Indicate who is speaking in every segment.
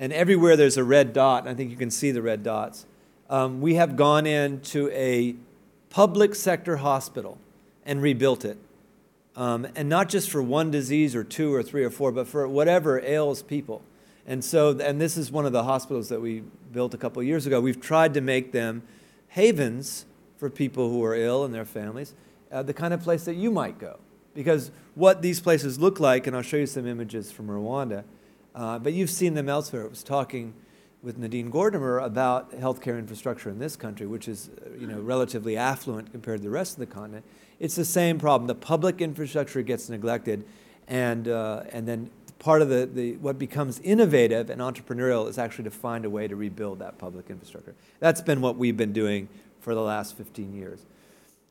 Speaker 1: And everywhere there's a red dot, I think you can see the red dots, um, we have gone into a public sector hospital and rebuilt it. Um, and not just for one disease or two or three or four, but for whatever ails people. And so, and this is one of the hospitals that we built a couple years ago. We've tried to make them havens for people who are ill and their families, uh, the kind of place that you might go. Because what these places look like, and I'll show you some images from Rwanda, uh, but you've seen them elsewhere. I was talking with Nadine Gordimer about healthcare infrastructure in this country, which is you know, relatively affluent compared to the rest of the continent. It's the same problem. The public infrastructure gets neglected, and, uh, and then part of the, the, what becomes innovative and entrepreneurial is actually to find a way to rebuild that public infrastructure. That's been what we've been doing for the last 15 years.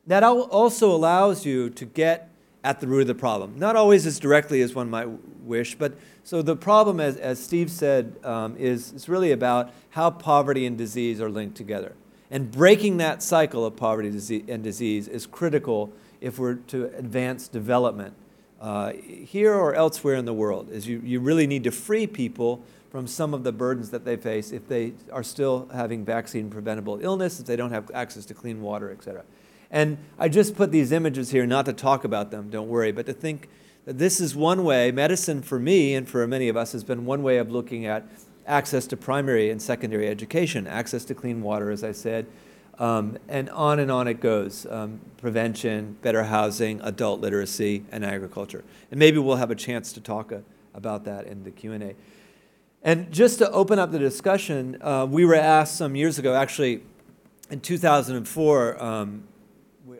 Speaker 1: That also allows you to get at the root of the problem. Not always as directly as one might wish, but so the problem, as, as Steve said, um, is, really about how poverty and disease are linked together. And breaking that cycle of poverty and disease is critical if we're to advance development uh, here or elsewhere in the world. Is you, you really need to free people from some of the burdens that they face if they are still having vaccine preventable illness, if they don't have access to clean water, et cetera. And I just put these images here not to talk about them, don't worry, but to think that this is one way, medicine for me and for many of us has been one way of looking at access to primary and secondary education, access to clean water, as I said, um, and on and on it goes. Um, prevention, better housing, adult literacy, and agriculture. And maybe we'll have a chance to talk uh, about that in the Q&A. And just to open up the discussion, uh, we were asked some years ago, actually in 2004, um,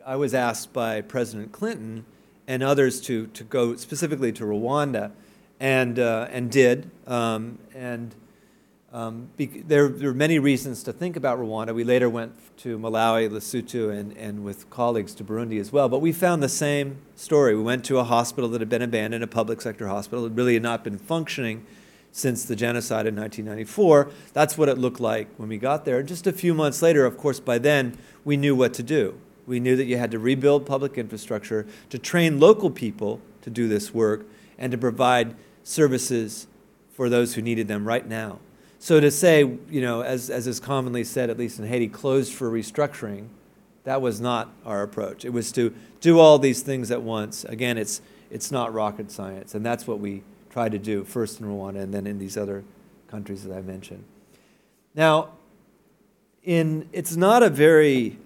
Speaker 1: I was asked by President Clinton and others to, to go specifically to Rwanda, and, uh, and did. Um, and um, there, there are many reasons to think about Rwanda. We later went to Malawi, Lesotho, and, and with colleagues to Burundi as well. But we found the same story. We went to a hospital that had been abandoned, a public sector hospital. It really had not been functioning since the genocide in 1994. That's what it looked like when we got there. Just a few months later, of course, by then, we knew what to do. We knew that you had to rebuild public infrastructure, to train local people to do this work, and to provide services for those who needed them right now. So to say, you know, as, as is commonly said, at least in Haiti, closed for restructuring, that was not our approach. It was to do all these things at once. Again, it's, it's not rocket science, and that's what we tried to do first in Rwanda and then in these other countries that I mentioned. Now, in, it's not a very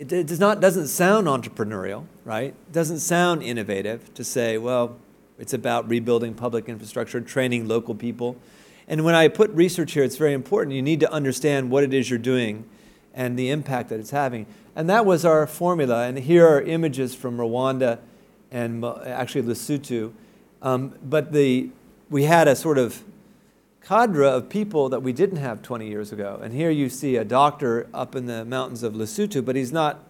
Speaker 1: it, it does not, doesn't sound entrepreneurial, right? It doesn't sound innovative to say, well, it's about rebuilding public infrastructure, training local people. And when I put research here, it's very important. You need to understand what it is you're doing and the impact that it's having. And that was our formula. And here are images from Rwanda and actually Lesotho. Um, but the, we had a sort of cadre of people that we didn't have 20 years ago. And here you see a doctor up in the mountains of Lesotho, but he's not,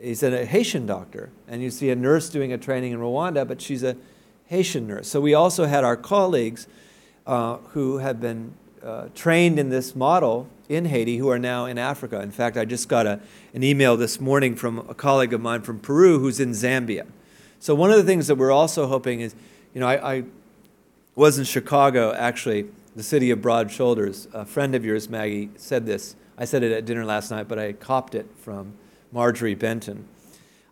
Speaker 1: he's a Haitian doctor. And you see a nurse doing a training in Rwanda, but she's a Haitian nurse. So we also had our colleagues uh, who have been uh, trained in this model in Haiti who are now in Africa. In fact, I just got a, an email this morning from a colleague of mine from Peru who's in Zambia. So one of the things that we're also hoping is, you know, I, I was in Chicago actually the city of broad shoulders. A friend of yours, Maggie, said this. I said it at dinner last night, but I copped it from Marjorie Benton.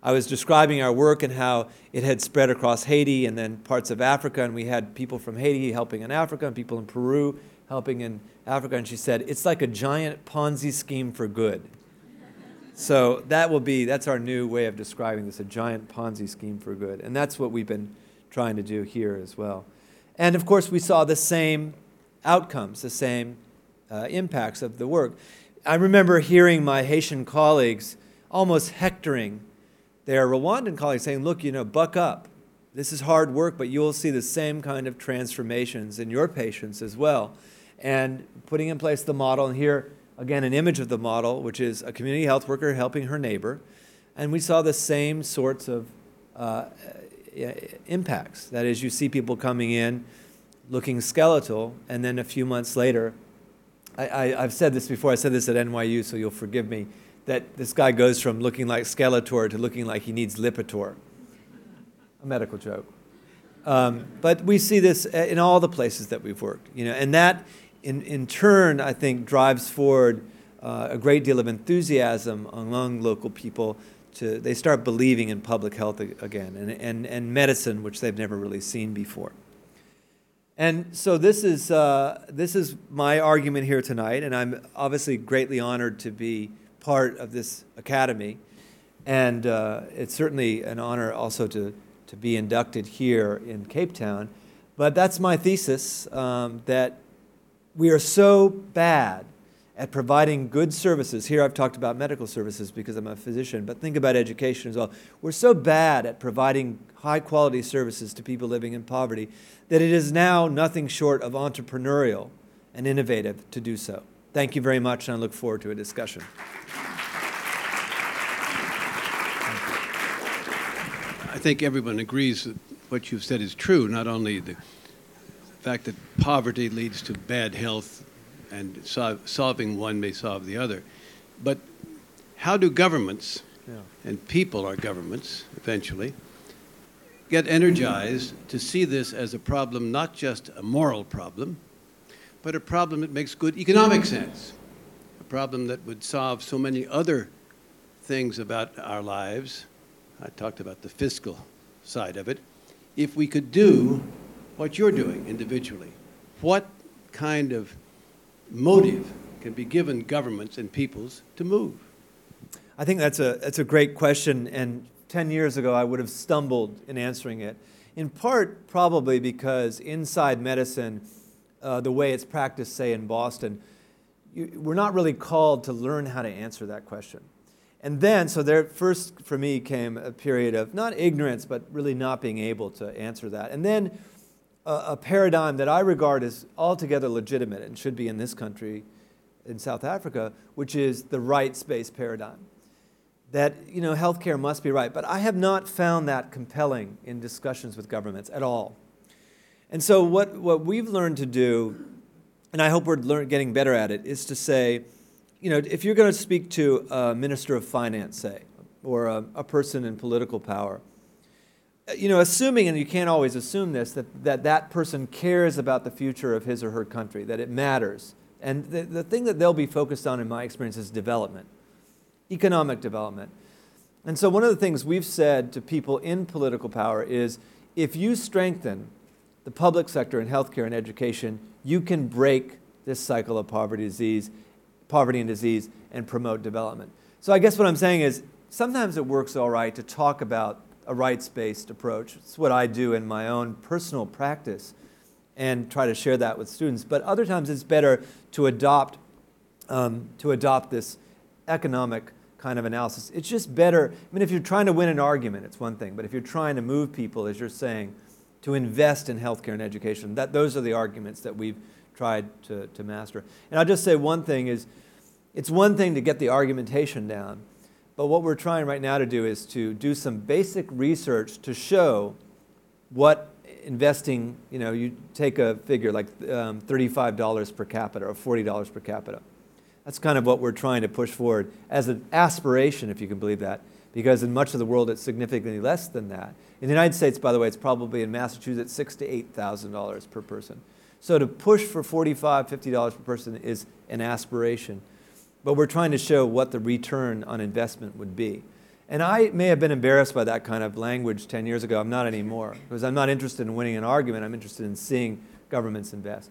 Speaker 1: I was describing our work and how it had spread across Haiti and then parts of Africa, and we had people from Haiti helping in Africa and people in Peru helping in Africa. And she said, It's like a giant Ponzi scheme for good. so that will be, that's our new way of describing this a giant Ponzi scheme for good. And that's what we've been trying to do here as well. And of course, we saw the same outcomes, the same uh, impacts of the work. I remember hearing my Haitian colleagues almost hectoring their Rwandan colleagues saying, Look, you know, buck up. This is hard work, but you will see the same kind of transformations in your patients as well. And putting in place the model, and here again an image of the model, which is a community health worker helping her neighbor. And we saw the same sorts of uh, impacts. That is, you see people coming in looking skeletal, and then a few months later, I, have said this before, I said this at NYU, so you'll forgive me, that this guy goes from looking like Skeletor to looking like he needs Lipitor. A medical joke. Um, but we see this in all the places that we've worked, you know, and that in, in turn, I think, drives forward uh, a great deal of enthusiasm among local people to, they start believing in public health again and, and, and medicine, which they've never really seen before. And so this is, uh, this is my argument here tonight, and I'm obviously greatly honored to be part of this academy. And uh, it's certainly an honor also to, to be inducted here in Cape Town. But that's my thesis um, that we are so bad at providing good services. Here I've talked about medical services because I'm a physician, but think about education as well. We're so bad at providing high quality services to people living in poverty that it is now nothing short of entrepreneurial and innovative to do so. Thank you very much, and I look forward to a discussion.
Speaker 2: I think everyone agrees that what you've said is true, not only the fact that poverty leads to bad health and sol- solving one may solve the other. But how do governments, yeah. and people are governments eventually, get energized to see this as a problem, not just a moral problem, but a problem that makes good economic sense, a problem that would solve so many other things about our lives. I talked about the fiscal side of it. If we could do what you're doing individually, what kind of motive can be given governments and peoples to move?
Speaker 1: I think that's a, that's a great question, and 10 years ago I would have stumbled in answering it. In part, probably because inside medicine, uh, the way it's practiced, say, in Boston, you, we're not really called to learn how to answer that question. And then, so there first for me came a period of not ignorance, but really not being able to answer that. And then a, paradigm that I regard as altogether legitimate and should be in this country, in South Africa, which is the rights-based paradigm. That you know, healthcare must be right, but I have not found that compelling in discussions with governments at all. And so, what, what we've learned to do, and I hope we're learn, getting better at it, is to say, you know, if you're going to speak to a minister of finance, say, or a, a person in political power, Uh, you know, assuming, and you can't always assume this, that, that that person cares about the future of his or her country, that it matters. And the, the thing that they'll be focused on, in my experience, is development, economic development. And so, one of the things we've said to people in political power is if you strengthen the public sector in healthcare and education, you can break this cycle of poverty, disease, poverty and disease and promote development. So, I guess what I'm saying is sometimes it works all right to talk about a rights based approach. It's what I do in my own personal practice and try to share that with students. But other times it's better to adopt, um, to adopt this economic kind of analysis. It's just better. I mean, if you're trying to win an argument, it's one thing. But if you're trying to move people, as you're saying, to invest in healthcare and education, that, those are the arguments that we've tried to, to master. And I'll just say one thing is it's one thing to get the argumentation down. But what we're trying right now to do is to do some basic research to show what investing, you know, you take a figure like um, $35 per capita or $40 per capita. That's kind of what we're trying to push forward as an aspiration, if you can believe that, because in much of the world it's significantly less than that. In the United States, by the way, it's probably in Massachusetts six to eight thousand dollars per person. So to push for $45, $50 per person is an aspiration but we're trying to show what the return on investment would be. And I may have been embarrassed by that kind of language 10 years ago. I'm not anymore, because I'm not interested in winning an argument. I'm interested in seeing governments invest.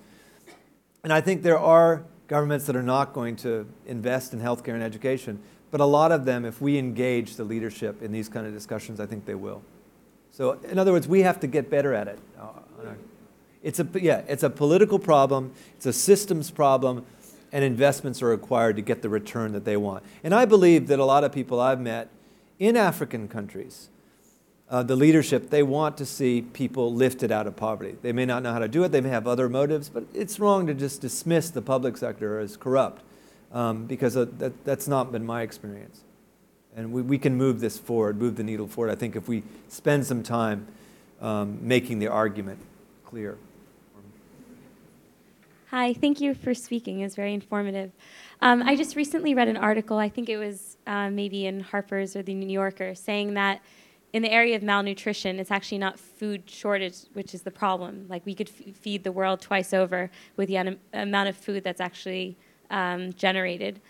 Speaker 1: And I think there are governments that are not going to invest in healthcare and education, but a lot of them, if we engage the leadership in these kind of discussions, I think they will. So, in other words, we have to get better at it. Uh, it's a, yeah, it's a political problem, it's a systems problem, and investments are required to get the return that they want. And I believe that a lot of people I've met in African countries, uh, the leadership, they want to see people lifted out of poverty. They may not know how to do it, they may have other motives, but it's wrong to just dismiss the public sector as corrupt um, because that, that's not been my experience. And we, we can move this forward, move the needle forward, I think, if we spend some time um, making the argument clear.
Speaker 3: Hi, thank you for speaking. It was very informative. Um, I just recently read an article, I think it was uh, maybe in Harper's or the New Yorker, saying that in the area of malnutrition, it's actually not food shortage which is the problem. Like we could f- feed the world twice over with the un- amount of food that's actually um, generated.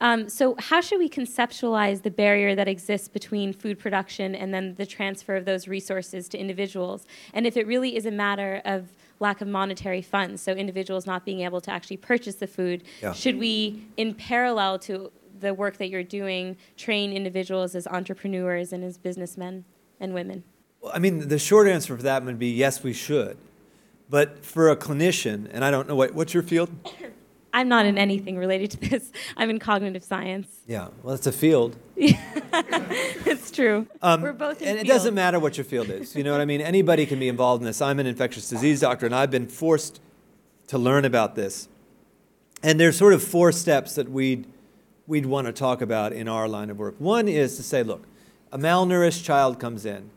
Speaker 3: Um, so, how should we conceptualize the barrier that exists between food production and then the transfer of those resources to individuals? And if it really is a matter of lack of monetary funds, so individuals not being able to actually purchase the food,
Speaker 1: Yeah.
Speaker 3: should we, in parallel to the work that you're doing, train individuals as entrepreneurs and as businessmen and women?
Speaker 1: Well, I mean, the short answer for that would be yes, we should. But for a clinician, and I don't know what, what's your field?
Speaker 3: I'm not in anything related to this. I'm in cognitive science.
Speaker 1: Yeah, well, it's a field.
Speaker 3: it's true.
Speaker 1: Um,
Speaker 3: We're both in
Speaker 1: and it doesn't matter what your field is. You know what I mean? Anybody can be involved in this. I'm an infectious disease doctor, and I've been forced to learn about this. And there's sort of four steps that we'd, we'd want to talk about in our line of work. One is to say, look, a malnourished child comes in,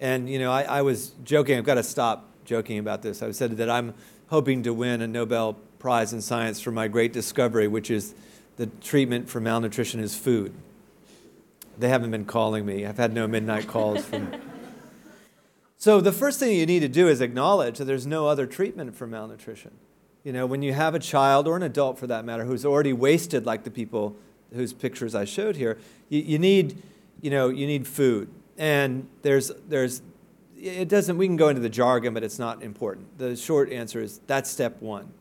Speaker 1: and you know, I, I was joking. I've got to stop joking about this. I said that I'm hoping to win a Nobel Prize in Science for my great discovery, which is the treatment for malnutrition is food. They haven't been calling me. I've had no midnight calls from. So the first thing you need to do is acknowledge that there's no other treatment for malnutrition. You know, when you have a child or an adult for that matter who's already wasted like the people whose pictures I showed here, you, you need, you know, you need food. And there's there's it doesn't we can go into the jargon, but it's not important. The short answer is that's step one.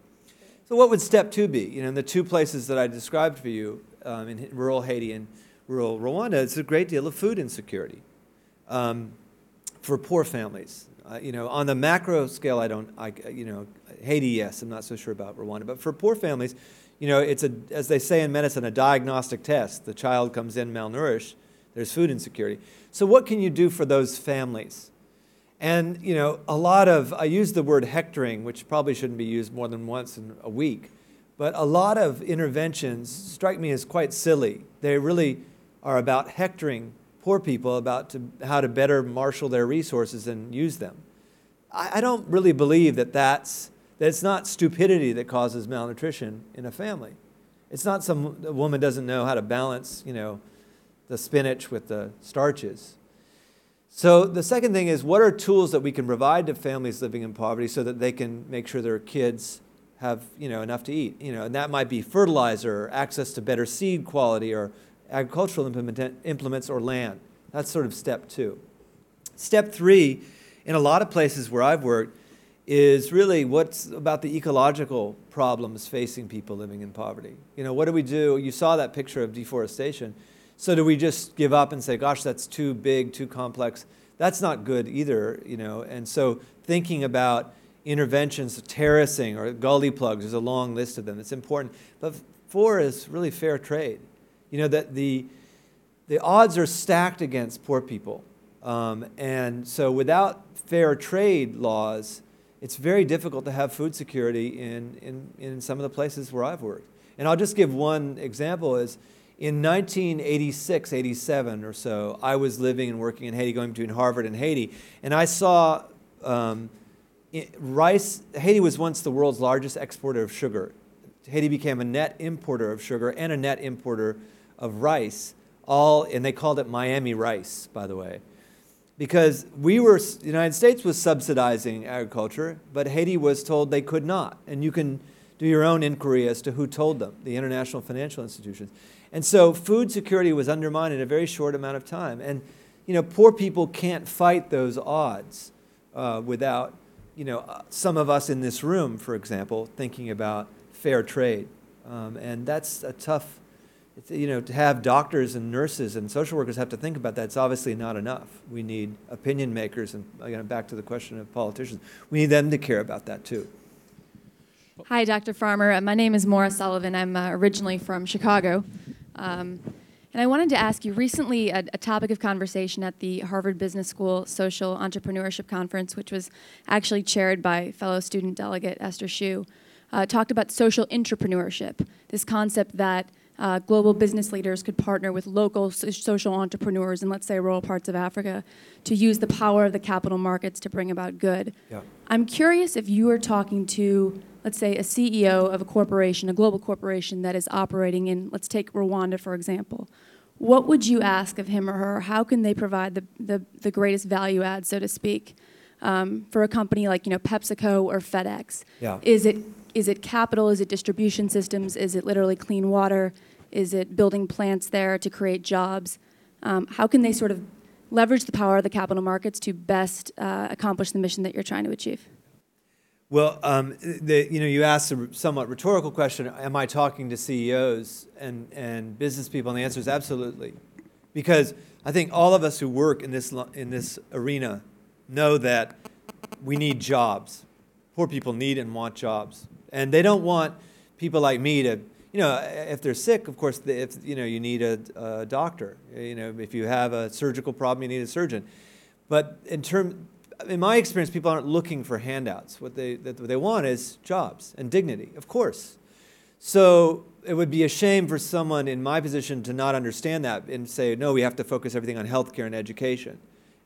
Speaker 1: So what would step two be? You know, in the two places that I described for you, um, in rural Haiti and rural Rwanda, it's a great deal of food insecurity um, for poor families. Uh, you know, on the macro scale, I don't, I, you know, Haiti, yes, I'm not so sure about Rwanda, but for poor families, you know, it's a, as they say in medicine, a diagnostic test. The child comes in malnourished, there's food insecurity. So what can you do for those families? And, you know, a lot of, I use the word hectoring, which probably shouldn't be used more than once in a week, but a lot of interventions strike me as quite silly. They really are about hectoring poor people about to, how to better marshal their resources and use them. I, I don't really believe that that's, that it's not stupidity that causes malnutrition in a family. It's not some woman doesn't know how to balance, you know, the spinach with the starches. So the second thing is what are tools that we can provide to families living in poverty so that they can make sure their kids have you know enough to eat? You know and that might be fertilizer or access to better seed quality or agricultural implement, implements or land. That's sort of step two. Step three in a lot of places where i've worked is really what's about the ecological problems facing people living in poverty. You know what do we do? You saw that picture of deforestation so do we just give up and say gosh that's too big too complex that's not good either you know and so thinking about interventions, terracing or gully plugs. There's a long list of them. It's important. But four is really fair trade. You know that the the odds are stacked against poor people, um, and so without fair trade laws, it's very difficult to have food security in, in, in some of the places where I've worked. And I'll just give one example is in 1986, 87 or so, I was living and working in Haiti, going between Harvard and Haiti, and I saw um, rice, Haiti was once the world's largest exporter of sugar. Haiti became a net importer of sugar and a net importer of rice, all, and they called it Miami rice, by the way. Because we were, the United States was subsidizing agriculture, but Haiti was told they could not. And you can do your own inquiry as to who told them, the international financial institutions. And so food security was undermined in a very short amount of time. And, you know, poor people can't fight those odds uh, without you know, some of us in this room, for example, thinking about fair trade. Um, and that's a tough, you know, to have doctors and nurses and social workers have to think about that. It's obviously not enough. We need opinion makers, and again, back to the question of politicians, we need them to care about that too.
Speaker 4: Hi, Dr. Farmer. Uh, my name is Maura Sullivan. I'm uh, originally from Chicago. Um, and I wanted to ask you recently a, a, topic of conversation at the Harvard Business School Social Entrepreneurship Conference, which was actually chaired by fellow student delegate Esther Hsu, uh, talked about social entrepreneurship, this concept that uh, global business leaders could partner with local so- social entrepreneurs in, let's say, rural parts of Africa to use the power of the capital markets to bring about good.
Speaker 1: Yeah.
Speaker 4: I'm curious if you are talking to, let's say, a CEO of a corporation, a global corporation that is operating in, let's take Rwanda, for example, what would you ask of him or her? How can they provide the, the, the greatest value add, so to speak, um, for a company like you know PepsiCo or FedEx?
Speaker 1: Yeah.
Speaker 4: Is it is it capital? Is it distribution systems? Is it literally clean water? Is it building plants there to create jobs? Um, how can they sort of leverage the power of the capital markets to best uh, accomplish the mission that you're trying to achieve?
Speaker 1: Well, um, the, you know, you asked a somewhat rhetorical question: Am I talking to CEOs and, and business people? And the answer is absolutely, because I think all of us who work in this in this arena know that we need jobs. Poor people need and want jobs, and they don't want people like me to, you know, if they're sick, of course, if you know, you need a, a doctor. You know, if you have a surgical problem, you need a surgeon. But in term, in my experience, people aren't looking for handouts. What they, what they want is jobs and dignity, of course. So it would be a shame for someone in my position to not understand that and say, no, we have to focus everything on healthcare and education.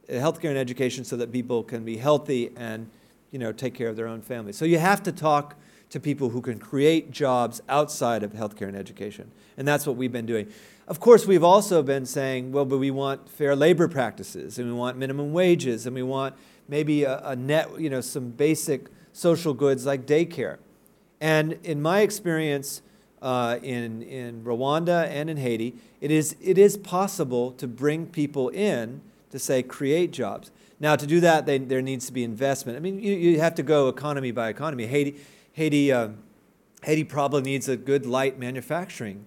Speaker 1: Uh, Healthcare and education so that people can be healthy and you know, take care of their own families. So you have to talk to people who can create jobs outside of healthcare and education. And that's what we've been doing. Of course, we've also been saying, well, but we want fair labor practices, and we want minimum wages, and we want maybe a, a net, you know, some basic social goods like daycare. And in my experience uh, in, in Rwanda and in Haiti, it is, it is possible to bring people in to say create jobs. Now, to do that, they, there needs to be investment. I mean, you, you have to go economy by economy. Haiti, Haiti, uh, Haiti probably needs a good light manufacturing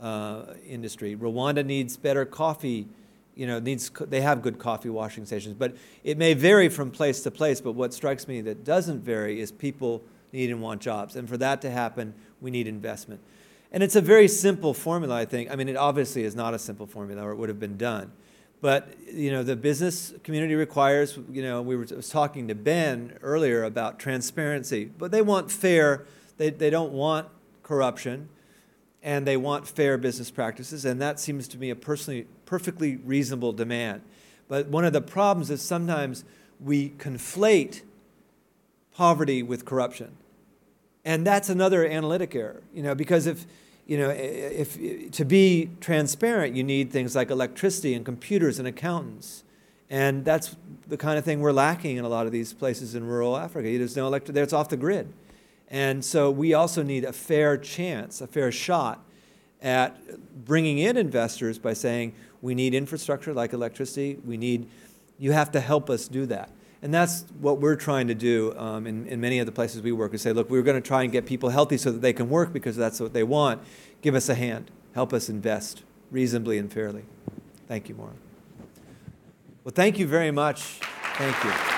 Speaker 1: uh, industry. Rwanda needs better coffee. You know, needs they have good coffee washing stations, but it may vary from place to place. But what strikes me that doesn't vary is people need and want jobs, and for that to happen, we need investment. And it's a very simple formula, I think. I mean, it obviously is not a simple formula, or it would have been done. But you know, the business community requires. You know, we were talking to Ben earlier about transparency, but they want fair. They they don't want corruption, and they want fair business practices, and that seems to me a personally perfectly reasonable demand. But one of the problems is sometimes we conflate poverty with corruption. And that's another analytic error, you know, because if, you know, if, to be transparent, you need things like electricity and computers and accountants. And that's the kind of thing we're lacking in a lot of these places in rural Africa. There's no electricity, it's off the grid. And so we also need a fair chance, a fair shot at bringing in investors by saying, we need infrastructure like electricity, we need, you have to help us do that. And that's what we're trying to do um, in, in many of the places we work. We say, look, we're going to try and get people healthy so that they can work because that's what they want. Give us a hand. Help us invest reasonably and fairly. Thank you, Maura. Well, thank you very much. Thank you.